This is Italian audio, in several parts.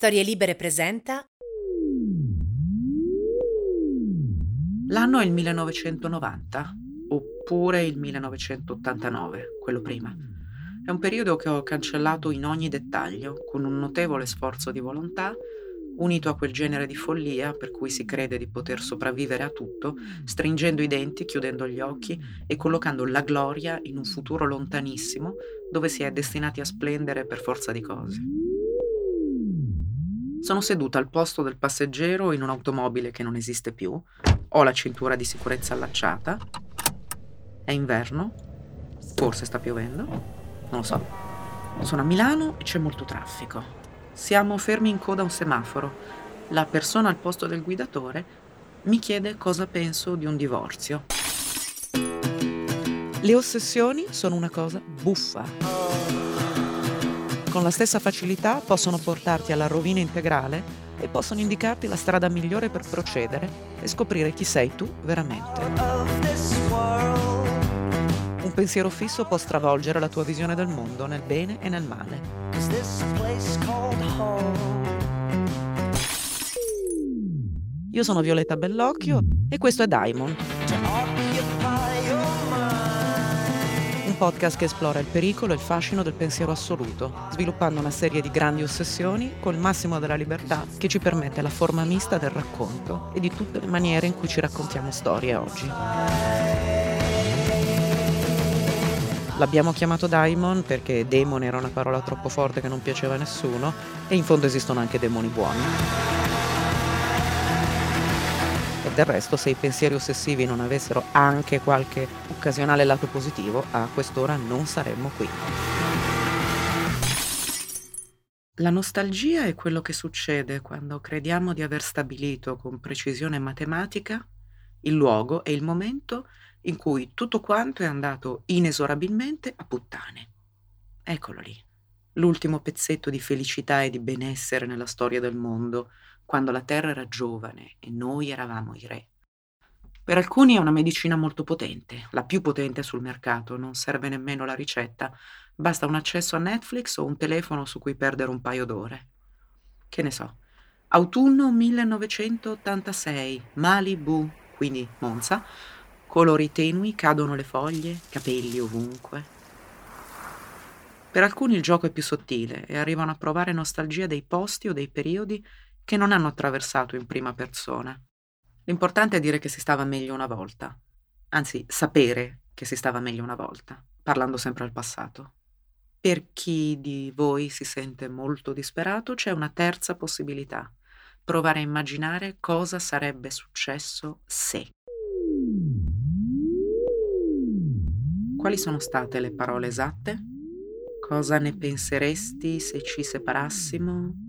Storie Libere presenta L'anno è il 1990, oppure il 1989, quello prima. È un periodo che ho cancellato in ogni dettaglio, con un notevole sforzo di volontà, unito a quel genere di follia per cui si crede di poter sopravvivere a tutto, stringendo i denti, chiudendo gli occhi e collocando la gloria in un futuro lontanissimo dove si è destinati a splendere per forza di cose. Sono seduta al posto del passeggero in un'automobile che non esiste più, ho la cintura di sicurezza allacciata, è inverno, forse sta piovendo, non lo so. Sono a Milano e c'è molto traffico. Siamo fermi in coda a un semaforo. La persona al posto del guidatore mi chiede cosa penso di un divorzio. Le ossessioni sono una cosa buffa con la stessa facilità possono portarti alla rovina integrale e possono indicarti la strada migliore per procedere e scoprire chi sei tu veramente. Un pensiero fisso può stravolgere la tua visione del mondo nel bene e nel male. Io sono Violetta Bellocchio e questo è Diamond podcast che esplora il pericolo e il fascino del pensiero assoluto, sviluppando una serie di grandi ossessioni col massimo della libertà che ci permette la forma mista del racconto e di tutte le maniere in cui ci raccontiamo storie oggi. L'abbiamo chiamato Daimon perché demon era una parola troppo forte che non piaceva a nessuno e in fondo esistono anche demoni buoni. Del resto, se i pensieri ossessivi non avessero anche qualche occasionale lato positivo, a quest'ora non saremmo qui. La nostalgia è quello che succede quando crediamo di aver stabilito con precisione matematica il luogo e il momento in cui tutto quanto è andato inesorabilmente a puttane. Eccolo lì, l'ultimo pezzetto di felicità e di benessere nella storia del mondo, quando la terra era giovane e noi eravamo i re. Per alcuni è una medicina molto potente, la più potente sul mercato, non serve nemmeno la ricetta, basta un accesso a Netflix o un telefono su cui perdere un paio d'ore. Che ne so. Autunno 1986, Malibu, quindi Monza, colori tenui, cadono le foglie, capelli ovunque. Per alcuni il gioco è più sottile e arrivano a provare nostalgia dei posti o dei periodi che non hanno attraversato in prima persona. L'importante è dire che si stava meglio una volta, anzi sapere che si stava meglio una volta, parlando sempre al passato. Per chi di voi si sente molto disperato c'è una terza possibilità, provare a immaginare cosa sarebbe successo se. Quali sono state le parole esatte? Cosa ne penseresti se ci separassimo?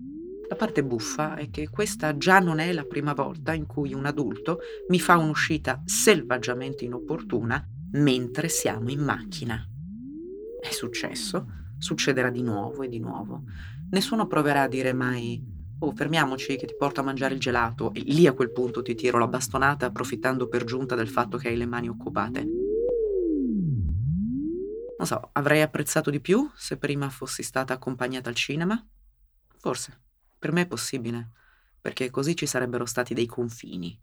La parte buffa è che questa già non è la prima volta in cui un adulto mi fa un'uscita selvaggiamente inopportuna mentre siamo in macchina. È successo, succederà di nuovo e di nuovo. Nessuno proverà a dire mai Oh, fermiamoci che ti porto a mangiare il gelato e lì a quel punto ti tiro la bastonata approfittando per giunta del fatto che hai le mani occupate. Non so, avrei apprezzato di più se prima fossi stata accompagnata al cinema? Forse. Per me è possibile, perché così ci sarebbero stati dei confini,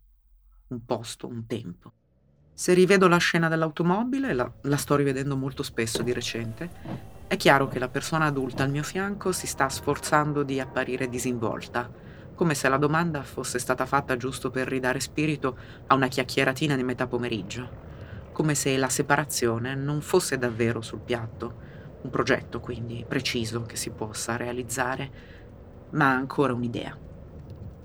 un posto, un tempo. Se rivedo la scena dell'automobile, la, la sto rivedendo molto spesso di recente, è chiaro che la persona adulta al mio fianco si sta sforzando di apparire disinvolta, come se la domanda fosse stata fatta giusto per ridare spirito a una chiacchieratina di metà pomeriggio, come se la separazione non fosse davvero sul piatto, un progetto quindi preciso che si possa realizzare ma ancora un'idea.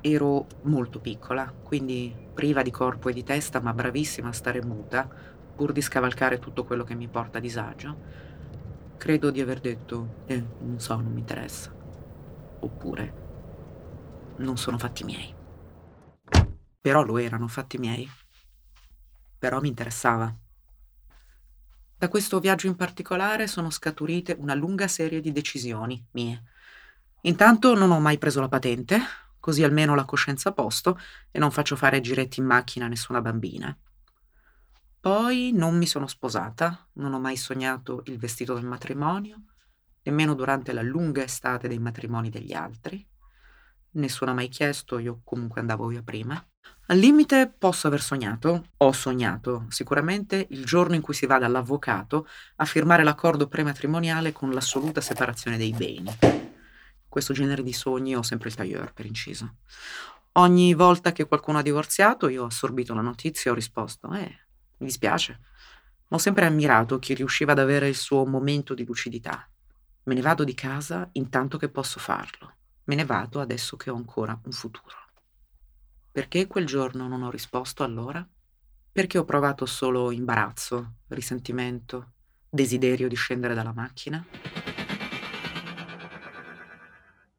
Ero molto piccola, quindi priva di corpo e di testa, ma bravissima a stare muta, pur di scavalcare tutto quello che mi porta a disagio. Credo di aver detto, eh, non so, non mi interessa. Oppure, non sono fatti miei. Però lo erano fatti miei. Però mi interessava. Da questo viaggio in particolare sono scaturite una lunga serie di decisioni mie Intanto non ho mai preso la patente, così almeno la coscienza a posto e non faccio fare giretti in macchina a nessuna bambina. Poi non mi sono sposata, non ho mai sognato il vestito del matrimonio, nemmeno durante la lunga estate dei matrimoni degli altri. nessuno ha mai chiesto, io comunque andavo via prima. Al limite posso aver sognato, ho sognato sicuramente il giorno in cui si va dall'avvocato a firmare l'accordo prematrimoniale con l'assoluta separazione dei beni. Questo genere di sogni ho sempre il tailleur, per inciso. Ogni volta che qualcuno ha divorziato, io ho assorbito la notizia e ho risposto, eh, mi dispiace. Ho sempre ammirato chi riusciva ad avere il suo momento di lucidità. Me ne vado di casa intanto che posso farlo. Me ne vado adesso che ho ancora un futuro. Perché quel giorno non ho risposto allora? Perché ho provato solo imbarazzo, risentimento, desiderio di scendere dalla macchina?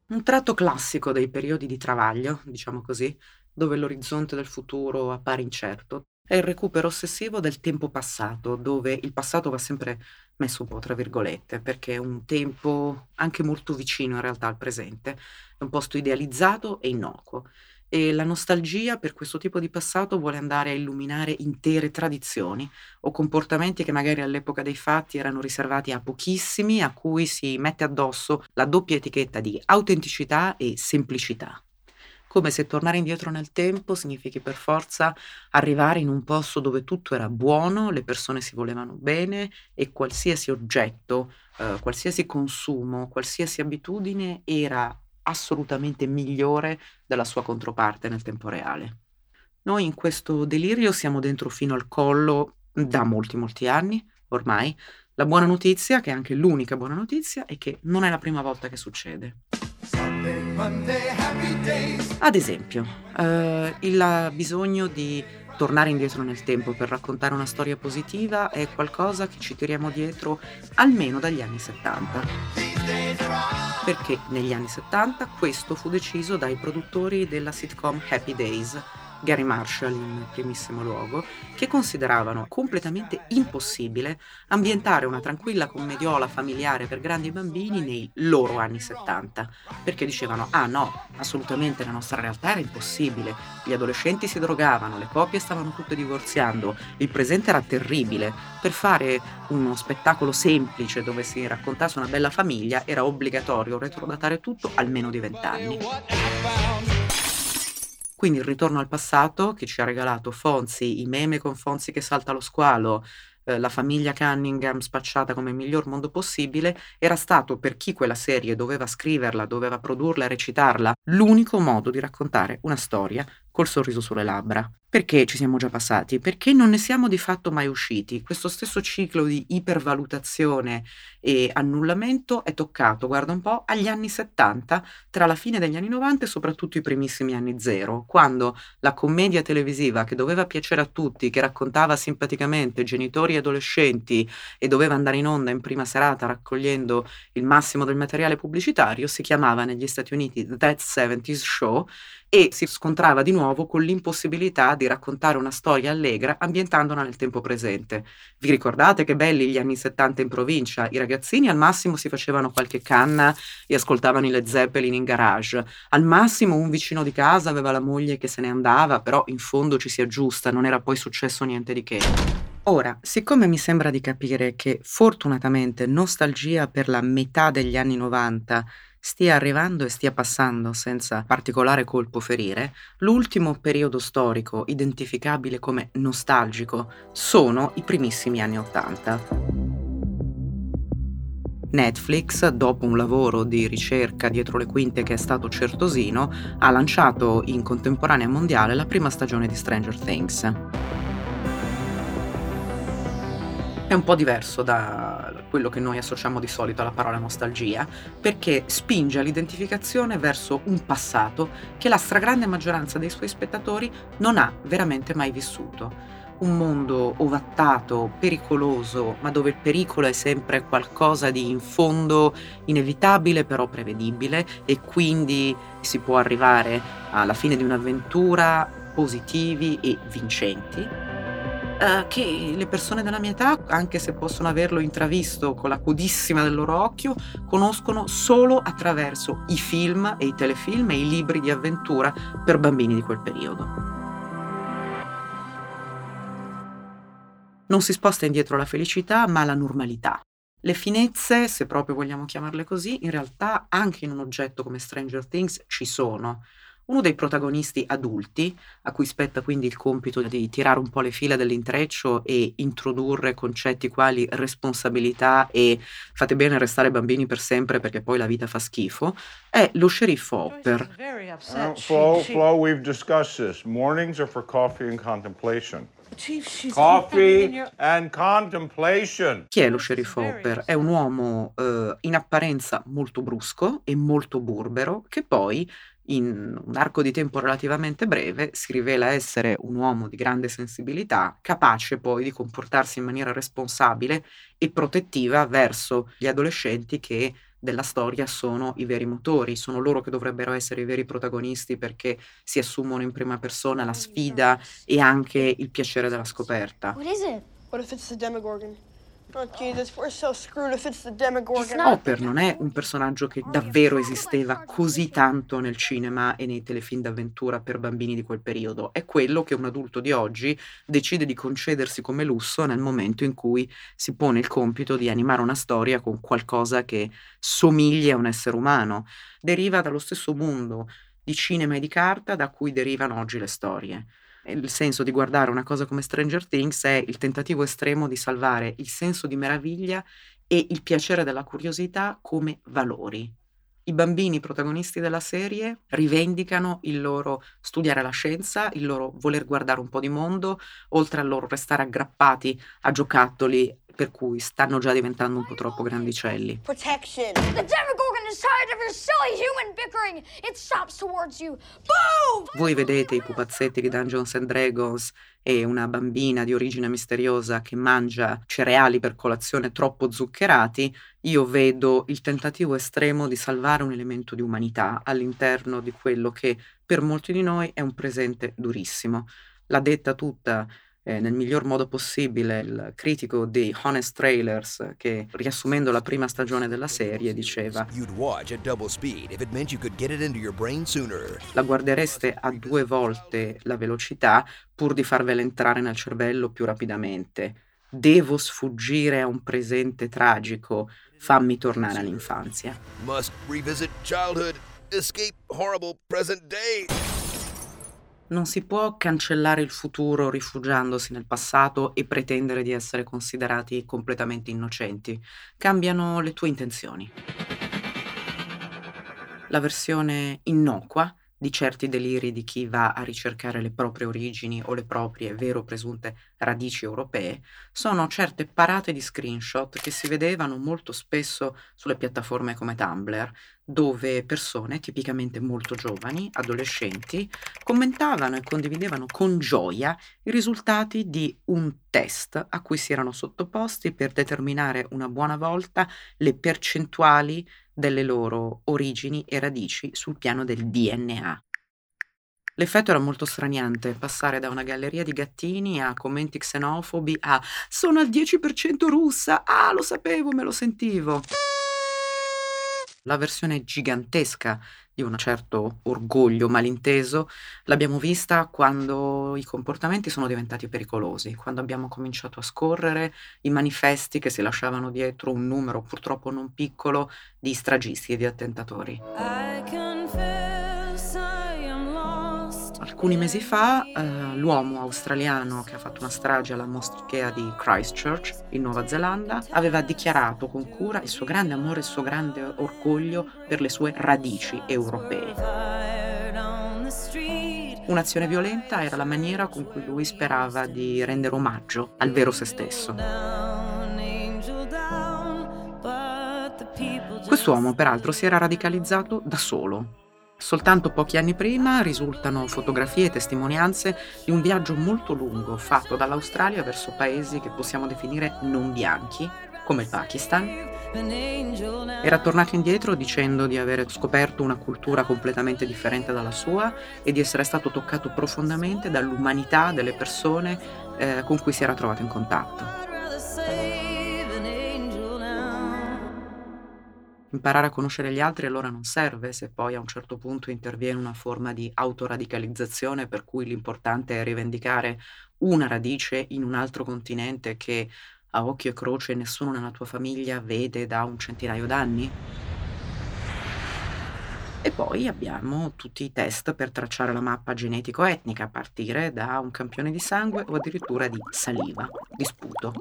Un tratto classico dei periodi di travaglio, diciamo così, dove l'orizzonte del futuro appare incerto, è il recupero ossessivo del tempo passato, dove il passato va sempre messo un po' tra virgolette, perché è un tempo anche molto vicino in realtà al presente, è un posto idealizzato e innocuo e la nostalgia per questo tipo di passato vuole andare a illuminare intere tradizioni o comportamenti che magari all'epoca dei fatti erano riservati a pochissimi, a cui si mette addosso la doppia etichetta di autenticità e semplicità. Come se tornare indietro nel tempo significhi per forza arrivare in un posto dove tutto era buono, le persone si volevano bene e qualsiasi oggetto, eh, qualsiasi consumo, qualsiasi abitudine era assolutamente migliore della sua controparte nel tempo reale. Noi in questo delirio siamo dentro fino al collo da molti molti anni ormai. La buona notizia, che è anche l'unica buona notizia, è che non è la prima volta che succede. Ad esempio, eh, il bisogno di tornare indietro nel tempo per raccontare una storia positiva è qualcosa che ci tiriamo dietro almeno dagli anni 70 perché negli anni 70 questo fu deciso dai produttori della sitcom Happy Days, Gary Marshall in primissimo luogo, che consideravano completamente impossibile ambientare una tranquilla commediola familiare per grandi bambini nei loro anni 70, perché dicevano ah no, assolutamente la nostra realtà era impossibile, gli adolescenti si drogavano, le coppie stavano tutte divorziando, il presente era terribile, per fare uno spettacolo semplice dove si raccontasse una bella famiglia era obbligatorio retrodatare tutto almeno di vent'anni. Quindi il ritorno al passato che ci ha regalato Fonzi, i meme con Fonzi che salta lo squalo, eh, la famiglia Cunningham spacciata come il miglior mondo possibile, era stato per chi quella serie doveva scriverla, doveva produrla e recitarla, l'unico modo di raccontare una storia col sorriso sulle labbra. Perché ci siamo già passati? Perché non ne siamo di fatto mai usciti. Questo stesso ciclo di ipervalutazione e annullamento è toccato, guarda un po', agli anni 70, tra la fine degli anni 90 e soprattutto i primissimi anni zero, quando la commedia televisiva che doveva piacere a tutti, che raccontava simpaticamente genitori e adolescenti e doveva andare in onda in prima serata raccogliendo il massimo del materiale pubblicitario, si chiamava negli Stati Uniti That 70s Show e si scontrava di nuovo con l'impossibilità di raccontare una storia allegra ambientandola nel tempo presente. Vi ricordate che belli gli anni 70 in provincia? I ragazzini al massimo si facevano qualche canna e ascoltavano i Led Zeppelin in garage. Al massimo un vicino di casa aveva la moglie che se ne andava, però in fondo ci si aggiusta, non era poi successo niente di che. Ora, siccome mi sembra di capire che fortunatamente nostalgia per la metà degli anni 90 stia arrivando e stia passando senza particolare colpo ferire, l'ultimo periodo storico identificabile come nostalgico sono i primissimi anni Ottanta. Netflix, dopo un lavoro di ricerca dietro le quinte che è stato certosino, ha lanciato in contemporanea mondiale la prima stagione di Stranger Things. È un po' diverso da quello che noi associamo di solito alla parola nostalgia, perché spinge all'identificazione verso un passato che la stragrande maggioranza dei suoi spettatori non ha veramente mai vissuto. Un mondo ovattato, pericoloso, ma dove il pericolo è sempre qualcosa di in fondo inevitabile però prevedibile e quindi si può arrivare alla fine di un'avventura positivi e vincenti eh, che le persone della mia età, anche se possono averlo intravisto con la codissima del loro occhio, conoscono solo attraverso i film e i telefilm e i libri di avventura per bambini di quel periodo. Non si sposta indietro la felicità, ma la normalità. Le finezze, se proprio vogliamo chiamarle così, in realtà anche in un oggetto come Stranger Things ci sono. Uno dei protagonisti adulti, a cui spetta quindi il compito di tirare un po' le fila dell'intreccio e introdurre concetti quali responsabilità e fate bene a restare bambini per sempre perché poi la vita fa schifo, è lo sceriffo Hopper. Uh, Flo, Flo, we've discussed this. Mornings are for coffee and contemplation. Coffee and contemplation. Chi è lo sceriffo Hopper? È un uomo eh, in apparenza molto brusco e molto burbero che poi in un arco di tempo relativamente breve si rivela essere un uomo di grande sensibilità, capace poi di comportarsi in maniera responsabile e protettiva verso gli adolescenti che della storia sono i veri motori, sono loro che dovrebbero essere i veri protagonisti perché si assumono in prima persona la sfida e anche il piacere della scoperta. What is it? What if it's the Demogorgon? Oh Jesus, we're so screwed if it's the Demogorgon. Hopper non è un personaggio che davvero esisteva così tanto nel cinema e nei telefilm d'avventura per bambini di quel periodo, è quello che un adulto di oggi decide di concedersi come lusso nel momento in cui si pone il compito di animare una storia con qualcosa che somiglia a un essere umano. Deriva dallo stesso mondo di cinema e di carta da cui derivano oggi le storie il senso di guardare una cosa come Stranger Things è il tentativo estremo di salvare il senso di meraviglia e il piacere della curiosità come valori. I bambini protagonisti della serie rivendicano il loro studiare la scienza, il loro voler guardare un po' di mondo, oltre al loro restare aggrappati a giocattoli per cui stanno già diventando un po' troppo grandicelli. Protection. The Demogorgon is tired of your silly human bickering. It stops towards you. Boom! Voi vedete i pupazzetti di Dungeons and Dragons e una bambina di origine misteriosa che mangia cereali per colazione troppo zuccherati, io vedo il tentativo estremo di salvare un elemento di umanità all'interno di quello che per molti di noi è un presente durissimo. L'ha detta tutta eh, nel miglior modo possibile il critico di Honest Trailers che riassumendo la prima stagione della serie diceva la guardereste a due volte la velocità pur di farvela entrare nel cervello più rapidamente. Devo sfuggire a un presente tragico, fammi tornare all'infanzia. Must revisit childhood, escape horrible present day. Non si può cancellare il futuro rifugiandosi nel passato e pretendere di essere considerati completamente innocenti. Cambiano le tue intenzioni. La versione innocua di certi deliri di chi va a ricercare le proprie origini o le proprie vero presunte radici europee sono certe parate di screenshot che si vedevano molto spesso sulle piattaforme come Tumblr, dove persone tipicamente molto giovani, adolescenti, commentavano e condividevano con gioia i risultati di un test a cui si erano sottoposti per determinare una buona volta le percentuali delle loro origini e radici sul piano del DNA. L'effetto era molto straniante, passare da una galleria di gattini a commenti xenofobi a sono al 10% russa, ah lo sapevo, me lo sentivo. La versione gigantesca di un certo orgoglio malinteso l'abbiamo vista quando i comportamenti sono diventati pericolosi, quando abbiamo cominciato a scorrere i manifesti che si lasciavano dietro un numero purtroppo non piccolo di stragisti e di attentatori. Alcuni mesi fa eh, l'uomo australiano che ha fatto una strage alla moschea di Christchurch in Nuova Zelanda aveva dichiarato con cura il suo grande amore e il suo grande orgoglio per le sue radici europee. Un'azione violenta era la maniera con cui lui sperava di rendere omaggio al vero se stesso. Quest'uomo peraltro si era radicalizzato da solo, Soltanto pochi anni prima risultano fotografie e testimonianze di un viaggio molto lungo fatto dall'Australia verso paesi che possiamo definire non bianchi, come il Pakistan. Era tornato indietro dicendo di aver scoperto una cultura completamente differente dalla sua e di essere stato toccato profondamente dall'umanità delle persone eh, con cui si era trovato in contatto. Imparare a conoscere gli altri allora non serve se poi a un certo punto interviene una forma di autoradicalizzazione per cui l'importante è rivendicare una radice in un altro continente che a occhio e croce nessuno nella tua famiglia vede da un centinaio d'anni? E poi abbiamo tutti i test per tracciare la mappa genetico-etnica a partire da un campione di sangue o addirittura di saliva, di sputo.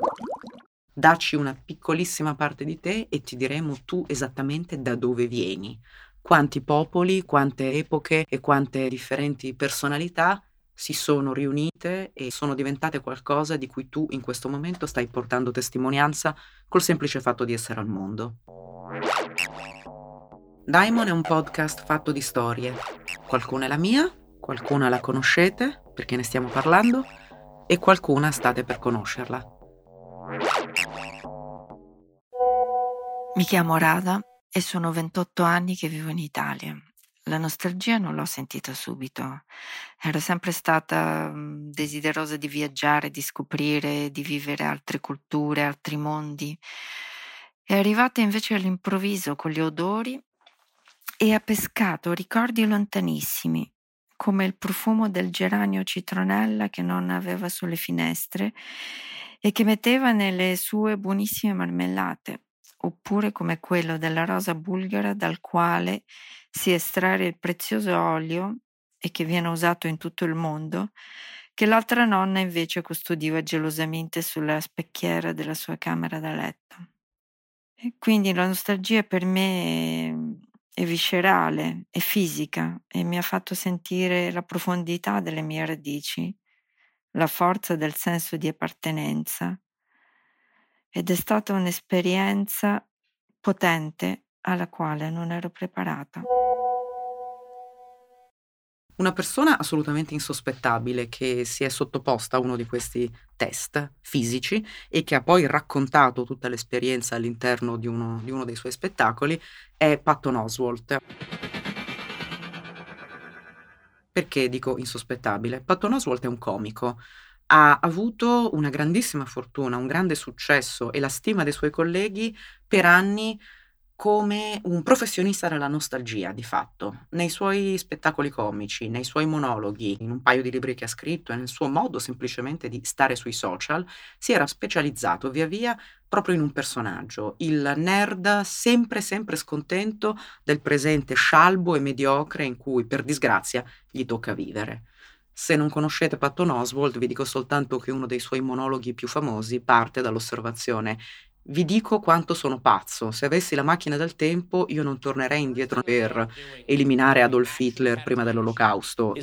Dacci una piccolissima parte di te e ti diremo tu esattamente da dove vieni, quanti popoli, quante epoche e quante differenti personalità si sono riunite e sono diventate qualcosa di cui tu in questo momento stai portando testimonianza col semplice fatto di essere al mondo. Daimon è un podcast fatto di storie. Qualcuna è la mia, qualcuna la conoscete perché ne stiamo parlando e qualcuna state per conoscerla. Mi chiamo Rada e sono 28 anni che vivo in Italia. La nostalgia non l'ho sentita subito. Ero sempre stata mm, desiderosa di viaggiare, di scoprire, di vivere altre culture, altri mondi. È arrivata invece all'improvviso con gli odori e ha pescato ricordi lontanissimi, come il profumo del geranio citronella che non aveva sulle finestre e che metteva nelle sue buonissime marmellate, oppure come quello della rosa bulgara dal quale si estrae il prezioso olio e che viene usato in tutto il mondo, che l'altra nonna invece custodiva gelosamente sulla specchiera della sua camera da letto. E quindi la nostalgia per me è viscerale, è fisica e mi ha fatto sentire la profondità delle mie radici, la forza del senso di appartenenza ed è stata un'esperienza potente alla quale non ero preparata. Una persona assolutamente insospettabile che si è sottoposta a uno di questi test fisici e che ha poi raccontato tutta l'esperienza all'interno di uno, di uno dei suoi spettacoli è Patton Oswalt. Perché dico insospettabile? Patton Oswalt è un comico, ha avuto una grandissima fortuna, un grande successo e la stima dei suoi colleghi per anni come un professionista della nostalgia, di fatto, nei suoi spettacoli comici, nei suoi monologhi, in un paio di libri che ha scritto e nel suo modo semplicemente di stare sui social, si era specializzato via via proprio in un personaggio, il nerd sempre sempre scontento del presente scialbo e mediocre in cui per disgrazia gli tocca vivere. Se non conoscete Patton Oswald, vi dico soltanto che uno dei suoi monologhi più famosi parte dall'osservazione vi dico quanto sono pazzo. Se avessi la macchina del tempo, io non tornerei indietro per eliminare Adolf Hitler prima dell'olocausto.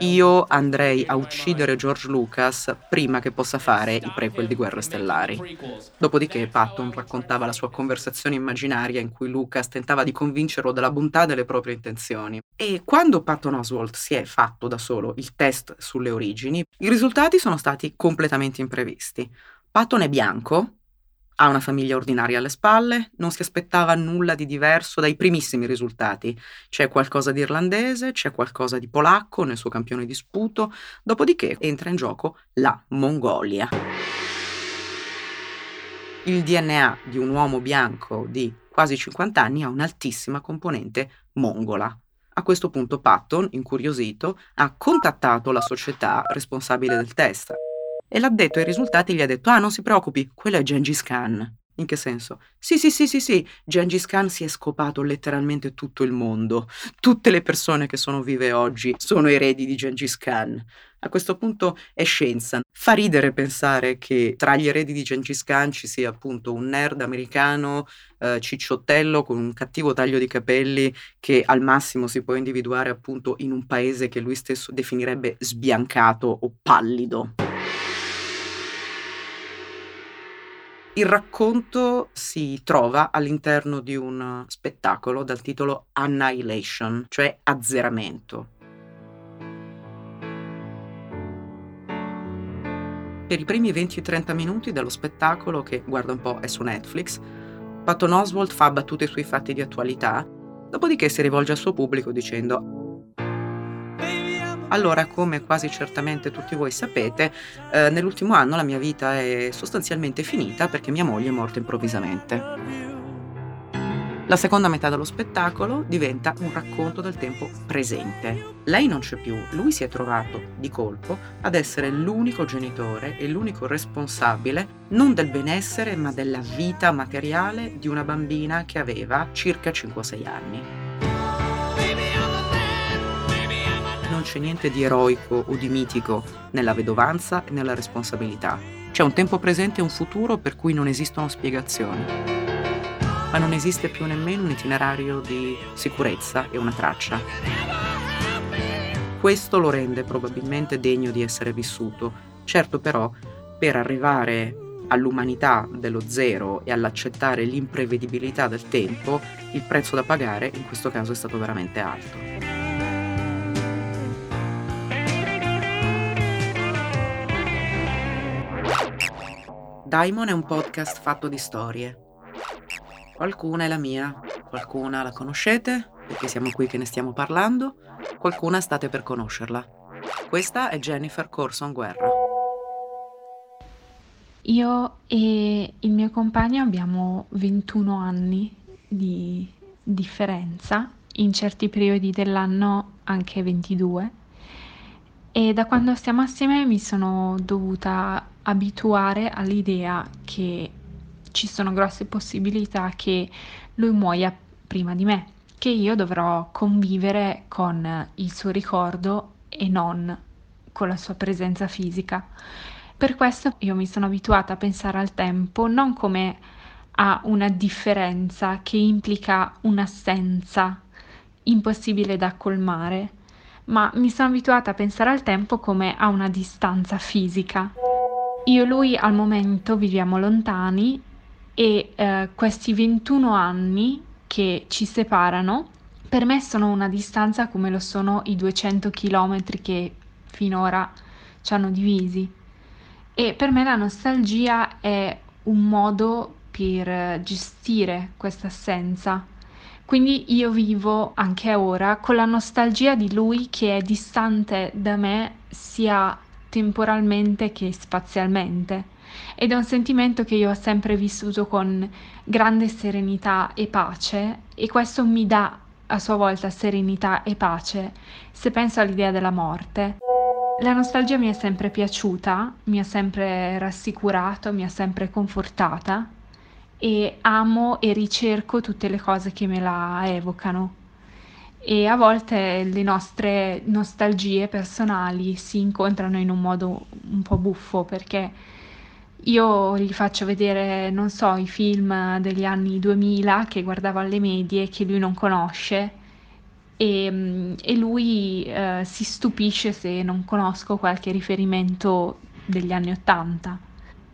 Io andrei a uccidere George Lucas prima che possa fare i prequel di Guerre Stellari. Dopodiché Patton raccontava la sua conversazione immaginaria in cui Lucas tentava di convincerlo della bontà delle proprie intenzioni. E quando Patton Oswalt si è fatto da solo il test sulle origini, i risultati sono stati completamente imprevisti. Patton è bianco, ha una famiglia ordinaria alle spalle, non si aspettava nulla di diverso dai primissimi risultati. C'è qualcosa di irlandese, c'è qualcosa di polacco nel suo campione di sputo, dopodiché entra in gioco la Mongolia. Il DNA di un uomo bianco di quasi 50 anni ha un'altissima componente mongola. A questo punto Patton, incuriosito, ha contattato la società responsabile del test e l'addetto ai risultati gli ha detto: Ah, non si preoccupi, quello è Gengis Khan. In che senso? Sì, sì, sì, sì, sì, Gengis Khan si è scopato letteralmente tutto il mondo. Tutte le persone che sono vive oggi sono eredi di Gengis Khan. A questo punto è scienza. Fa ridere pensare che tra gli eredi di Gengis Khan ci sia appunto un nerd americano eh, cicciottello con un cattivo taglio di capelli che al massimo si può individuare appunto in un paese che lui stesso definirebbe sbiancato o pallido. Il racconto si trova all'interno di un spettacolo dal titolo Annihilation, cioè azzeramento. Per i primi 20-30 minuti dello spettacolo, che guarda un po' è su Netflix, Patton Oswald fa battute sui fatti di attualità, dopodiché si rivolge al suo pubblico dicendo allora, come quasi certamente tutti voi sapete, eh, nell'ultimo anno la mia vita è sostanzialmente finita perché mia moglie è morta improvvisamente. La seconda metà dello spettacolo diventa un racconto del tempo presente. Lei non c'è più, lui si è trovato di colpo ad essere l'unico genitore e l'unico responsabile non del benessere ma della vita materiale di una bambina che aveva circa 5-6 anni. Non c'è niente di eroico o di mitico nella vedovanza e nella responsabilità. C'è un tempo presente e un futuro per cui non esistono spiegazioni ma non esiste più nemmeno un itinerario di sicurezza e una traccia. Questo lo rende probabilmente degno di essere vissuto. Certo però, per arrivare all'umanità dello zero e all'accettare l'imprevedibilità del tempo, il prezzo da pagare in questo caso è stato veramente alto. Daimon è un podcast fatto di storie. Qualcuna è la mia, qualcuna la conoscete, perché siamo qui che ne stiamo parlando, qualcuna state per conoscerla. Questa è Jennifer Corson Guerra. Io e il mio compagno abbiamo 21 anni di differenza, in certi periodi dell'anno anche 22. E da quando stiamo assieme mi sono dovuta abituare all'idea che ci sono grosse possibilità che lui muoia prima di me, che io dovrò convivere con il suo ricordo e non con la sua presenza fisica. Per questo io mi sono abituata a pensare al tempo non come a una differenza che implica un'assenza impossibile da colmare, ma mi sono abituata a pensare al tempo come a una distanza fisica. Io e lui al momento viviamo lontani e eh, questi 21 anni che ci separano per me sono una distanza come lo sono i 200 km che finora ci hanno divisi e per me la nostalgia è un modo per gestire questa assenza. Quindi io vivo anche ora con la nostalgia di lui che è distante da me sia temporalmente che spazialmente ed è un sentimento che io ho sempre vissuto con grande serenità e pace e questo mi dà a sua volta serenità e pace se penso all'idea della morte. La nostalgia mi è sempre piaciuta, mi ha sempre rassicurato, mi ha sempre confortata e amo e ricerco tutte le cose che me la evocano. E a volte le nostre nostalgie personali si incontrano in un modo un po' buffo perché io gli faccio vedere, non so, i film degli anni 2000 che guardavo alle medie che lui non conosce e, mm, e lui eh, si stupisce se non conosco qualche riferimento degli anni 80.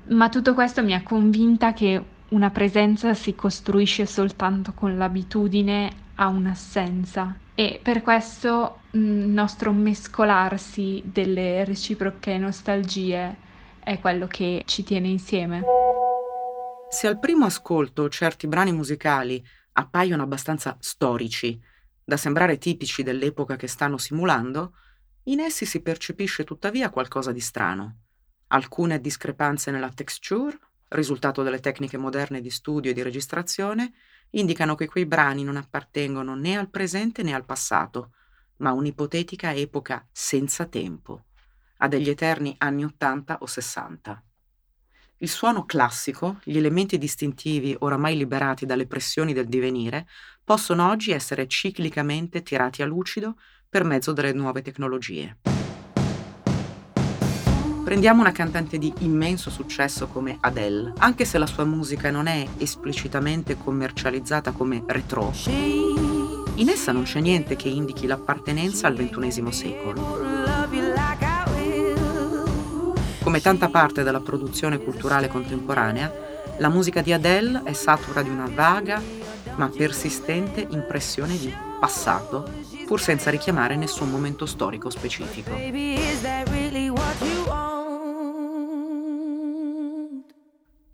Ma tutto questo mi ha convinta che una presenza si costruisce soltanto con l'abitudine a un'assenza e per questo mm, il nostro mescolarsi delle reciproche nostalgie è quello che ci tiene insieme. Se al primo ascolto certi brani musicali appaiono abbastanza storici, da sembrare tipici dell'epoca che stanno simulando, in essi si percepisce tuttavia qualcosa di strano. Alcune discrepanze nella texture, risultato delle tecniche moderne di studio e di registrazione, indicano che quei brani non appartengono né al presente né al passato, ma a un'ipotetica epoca senza tempo a degli eterni anni 80 o 60. Il suono classico, gli elementi distintivi oramai liberati dalle pressioni del divenire, possono oggi essere ciclicamente tirati a lucido per mezzo delle nuove tecnologie. Prendiamo una cantante di immenso successo come Adele, anche se la sua musica non è esplicitamente commercializzata come retro. In essa non c'è niente che indichi l'appartenenza al XXI secolo. Come tanta parte della produzione culturale contemporanea, la musica di Adele è satura di una vaga ma persistente impressione di passato, pur senza richiamare nessun momento storico specifico.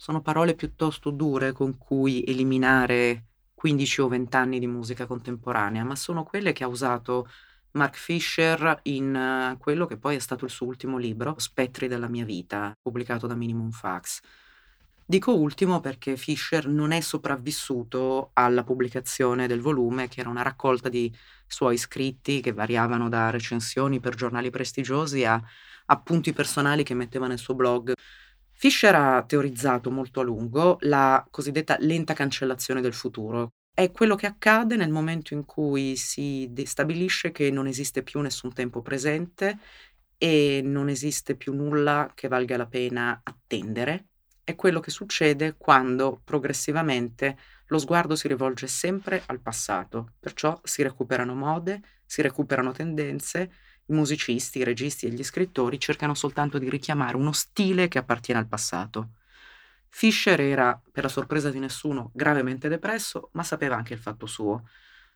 Sono parole piuttosto dure con cui eliminare 15 o 20 anni di musica contemporanea, ma sono quelle che ha usato Mark Fisher in uh, quello che poi è stato il suo ultimo libro, Spettri della mia vita, pubblicato da Minimum Fax. Dico ultimo perché Fischer non è sopravvissuto alla pubblicazione del volume, che era una raccolta di suoi scritti che variavano da recensioni per giornali prestigiosi a appunti personali che metteva nel suo blog. Fischer ha teorizzato molto a lungo la cosiddetta lenta cancellazione del futuro. È quello che accade nel momento in cui si stabilisce che non esiste più nessun tempo presente e non esiste più nulla che valga la pena attendere è quello che succede quando progressivamente lo sguardo si rivolge sempre al passato, perciò si recuperano mode, si recuperano tendenze, i musicisti, i registi e gli scrittori cercano soltanto di richiamare uno stile che appartiene al passato. Fischer era, per la sorpresa di nessuno, gravemente depresso, ma sapeva anche il fatto suo.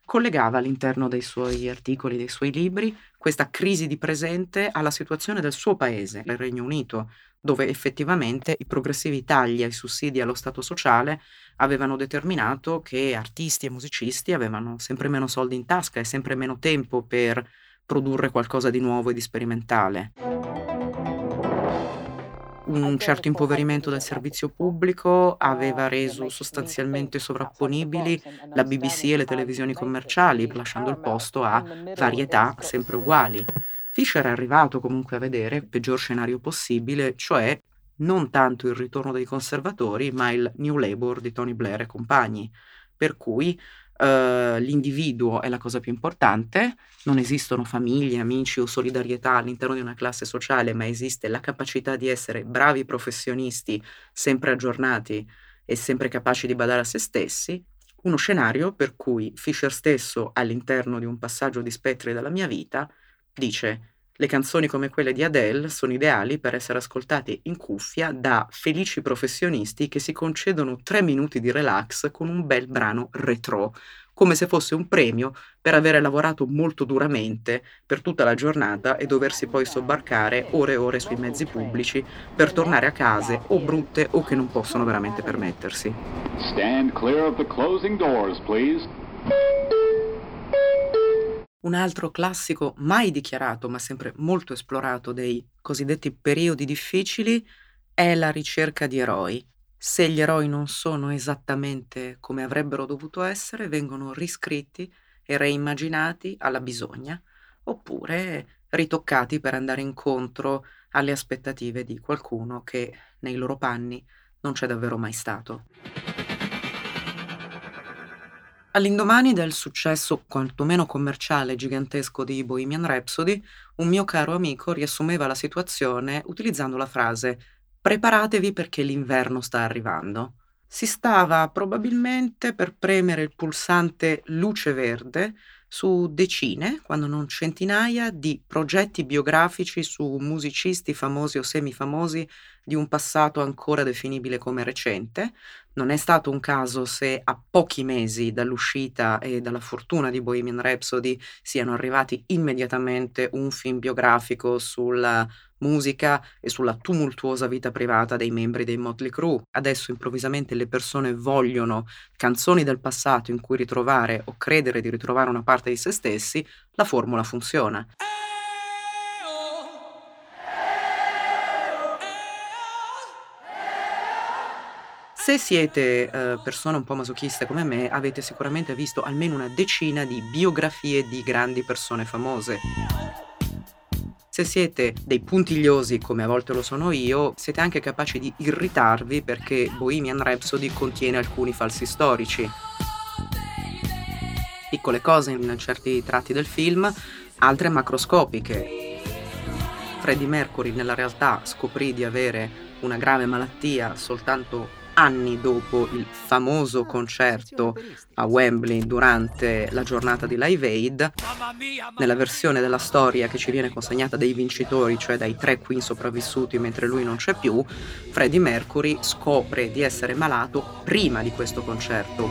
Collegava all'interno dei suoi articoli, dei suoi libri, questa crisi di presente alla situazione del suo paese, il Regno Unito, dove effettivamente i progressivi tagli ai sussidi allo Stato sociale avevano determinato che artisti e musicisti avevano sempre meno soldi in tasca e sempre meno tempo per produrre qualcosa di nuovo e di sperimentale. Un certo impoverimento del servizio pubblico aveva reso sostanzialmente sovrapponibili la BBC e le televisioni commerciali, lasciando il posto a varietà sempre uguali. Fischer è arrivato comunque a vedere il peggior scenario possibile, cioè non tanto il ritorno dei conservatori, ma il New Labour di Tony Blair e compagni, per cui Uh, l'individuo è la cosa più importante, non esistono famiglie, amici o solidarietà all'interno di una classe sociale, ma esiste la capacità di essere bravi professionisti, sempre aggiornati e sempre capaci di badare a se stessi, uno scenario per cui Fischer stesso, all'interno di un passaggio di spettri della mia vita, Dice, le canzoni come quelle di Adele sono ideali per essere ascoltate in cuffia da felici professionisti che si concedono tre minuti di relax con un bel brano retro, come se fosse un premio per avere lavorato molto duramente per tutta la giornata e doversi poi sobbarcare ore e ore sui mezzi pubblici per tornare a case o brutte o che non possono veramente permettersi. Stand clear of the closing doors, please. Un altro classico mai dichiarato, ma sempre molto esplorato dei cosiddetti periodi difficili è la ricerca di eroi. Se gli eroi non sono esattamente come avrebbero dovuto essere, vengono riscritti e reimmaginati alla bisogna, oppure ritoccati per andare incontro alle aspettative di qualcuno che nei loro panni non c'è davvero mai stato. All'indomani del successo quantomeno commerciale gigantesco di Bohemian Rhapsody, un mio caro amico riassumeva la situazione utilizzando la frase Preparatevi perché l'inverno sta arrivando. Si stava probabilmente per premere il pulsante luce verde su decine, quando non centinaia, di progetti biografici su musicisti famosi o semifamosi di un passato ancora definibile come recente. Non è stato un caso se a pochi mesi dall'uscita e dalla fortuna di Bohemian Rhapsody siano arrivati immediatamente un film biografico sulla musica e sulla tumultuosa vita privata dei membri dei Motley Crue. Adesso improvvisamente le persone vogliono canzoni del passato in cui ritrovare o credere di ritrovare una parte di se stessi, la formula funziona. Se siete uh, persone un po' masochiste come me, avete sicuramente visto almeno una decina di biografie di grandi persone famose. Se siete dei puntigliosi, come a volte lo sono io, siete anche capaci di irritarvi perché Bohemian Rhapsody contiene alcuni falsi storici. Piccole cose in certi tratti del film, altre macroscopiche. Freddie Mercury nella realtà scoprì di avere una grave malattia soltanto anni dopo il famoso concerto a Wembley durante la giornata di Live Aid, nella versione della storia che ci viene consegnata dai vincitori, cioè dai tre Queen sopravvissuti mentre lui non c'è più, Freddie Mercury scopre di essere malato prima di questo concerto.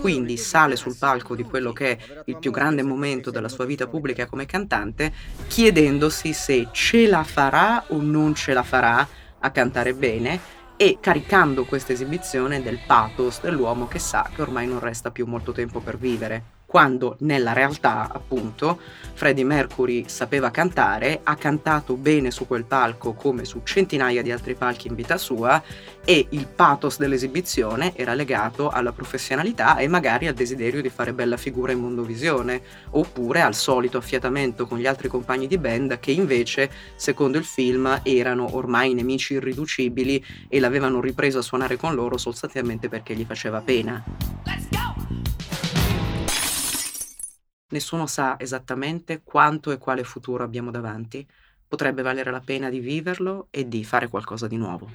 Quindi sale sul palco di quello che è il più grande momento della sua vita pubblica come cantante, chiedendosi se ce la farà o non ce la farà a cantare bene e caricando questa esibizione del pathos dell'uomo che sa che ormai non resta più molto tempo per vivere. Quando nella realtà, appunto, Freddie Mercury sapeva cantare, ha cantato bene su quel palco come su centinaia di altri palchi in vita sua e il pathos dell'esibizione era legato alla professionalità e magari al desiderio di fare bella figura in mondovisione, oppure al solito affiatamento con gli altri compagni di band che invece, secondo il film, erano ormai nemici irriducibili e l'avevano ripreso a suonare con loro sostanzialmente perché gli faceva pena. Let's go! Nessuno sa esattamente quanto e quale futuro abbiamo davanti. Potrebbe valere la pena di viverlo e di fare qualcosa di nuovo.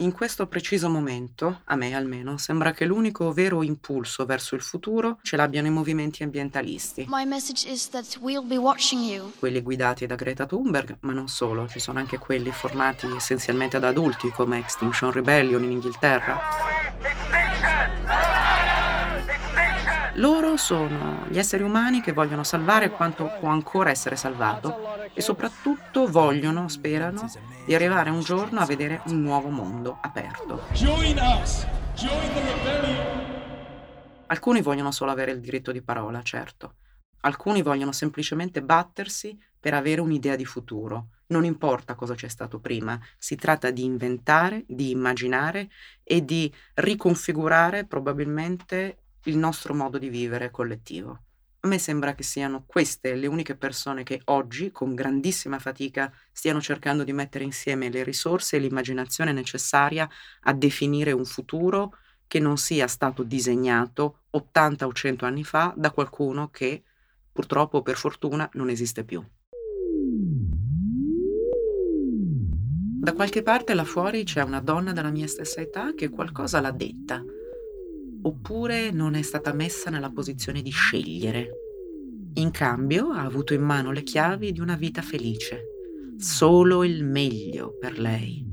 In questo preciso momento, a me almeno, sembra che l'unico vero impulso verso il futuro ce l'abbiano i movimenti ambientalisti. We'll quelli guidati da Greta Thunberg, ma non solo, ci sono anche quelli formati essenzialmente da adulti come Extinction Rebellion in Inghilterra. Loro sono gli esseri umani che vogliono salvare quanto può ancora essere salvato e soprattutto vogliono, sperano, di arrivare un giorno a vedere un nuovo mondo aperto. Alcuni vogliono solo avere il diritto di parola, certo. Alcuni vogliono semplicemente battersi per avere un'idea di futuro. Non importa cosa c'è stato prima, si tratta di inventare, di immaginare e di riconfigurare probabilmente il nostro modo di vivere collettivo. A me sembra che siano queste le uniche persone che oggi, con grandissima fatica, stiano cercando di mettere insieme le risorse e l'immaginazione necessaria a definire un futuro che non sia stato disegnato 80 o 100 anni fa da qualcuno che, purtroppo per fortuna, non esiste più. Da qualche parte là fuori c'è una donna della mia stessa età che qualcosa l'ha detta oppure non è stata messa nella posizione di scegliere. In cambio ha avuto in mano le chiavi di una vita felice, solo il meglio per lei.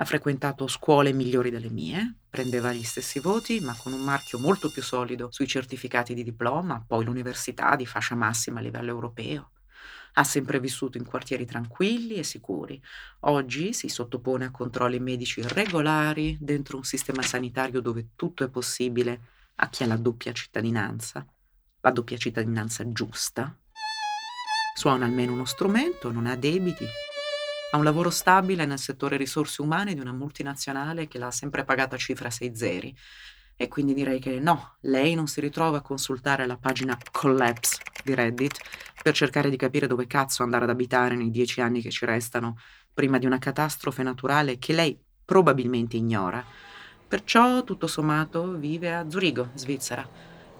Ha frequentato scuole migliori delle mie, prendeva gli stessi voti, ma con un marchio molto più solido sui certificati di diploma, poi l'università di fascia massima a livello europeo. Ha sempre vissuto in quartieri tranquilli e sicuri. Oggi si sottopone a controlli medici regolari dentro un sistema sanitario dove tutto è possibile a chi ha la doppia cittadinanza, la doppia cittadinanza giusta. Suona almeno uno strumento, non ha debiti. Ha un lavoro stabile nel settore risorse umane di una multinazionale che l'ha sempre pagata cifra sei zeri e quindi direi che no, lei non si ritrova a consultare la pagina Collapse di Reddit per cercare di capire dove cazzo andare ad abitare nei dieci anni che ci restano prima di una catastrofe naturale che lei probabilmente ignora. Perciò, tutto sommato, vive a Zurigo, Svizzera,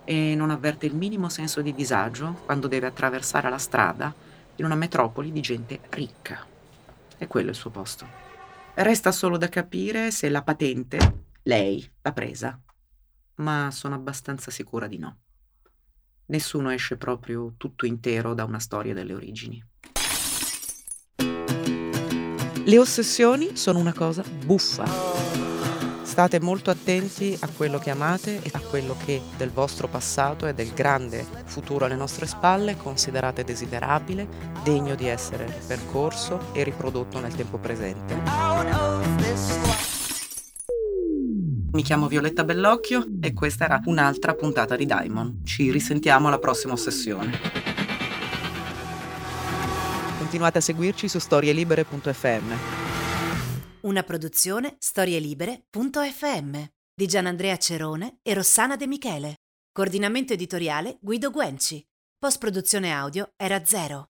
e non avverte il minimo senso di disagio quando deve attraversare la strada in una metropoli di gente ricca. E quello è il suo posto. Resta solo da capire se la patente lei l'ha presa ma sono abbastanza sicura di no. Nessuno esce proprio tutto intero da una storia delle origini. Le ossessioni sono una cosa buffa. State molto attenti a quello che amate e a quello che del vostro passato e del grande futuro alle nostre spalle considerate desiderabile, degno di essere percorso e riprodotto nel tempo presente. Mi chiamo Violetta Bellocchio e questa era un'altra puntata di Diamond. Ci risentiamo alla prossima sessione. Continuate a seguirci su storielibere.fm. Una produzione storielibere.fm di Gianandrea Cerone e Rossana De Michele. Coordinamento editoriale Guido Guenci. Post produzione audio era zero.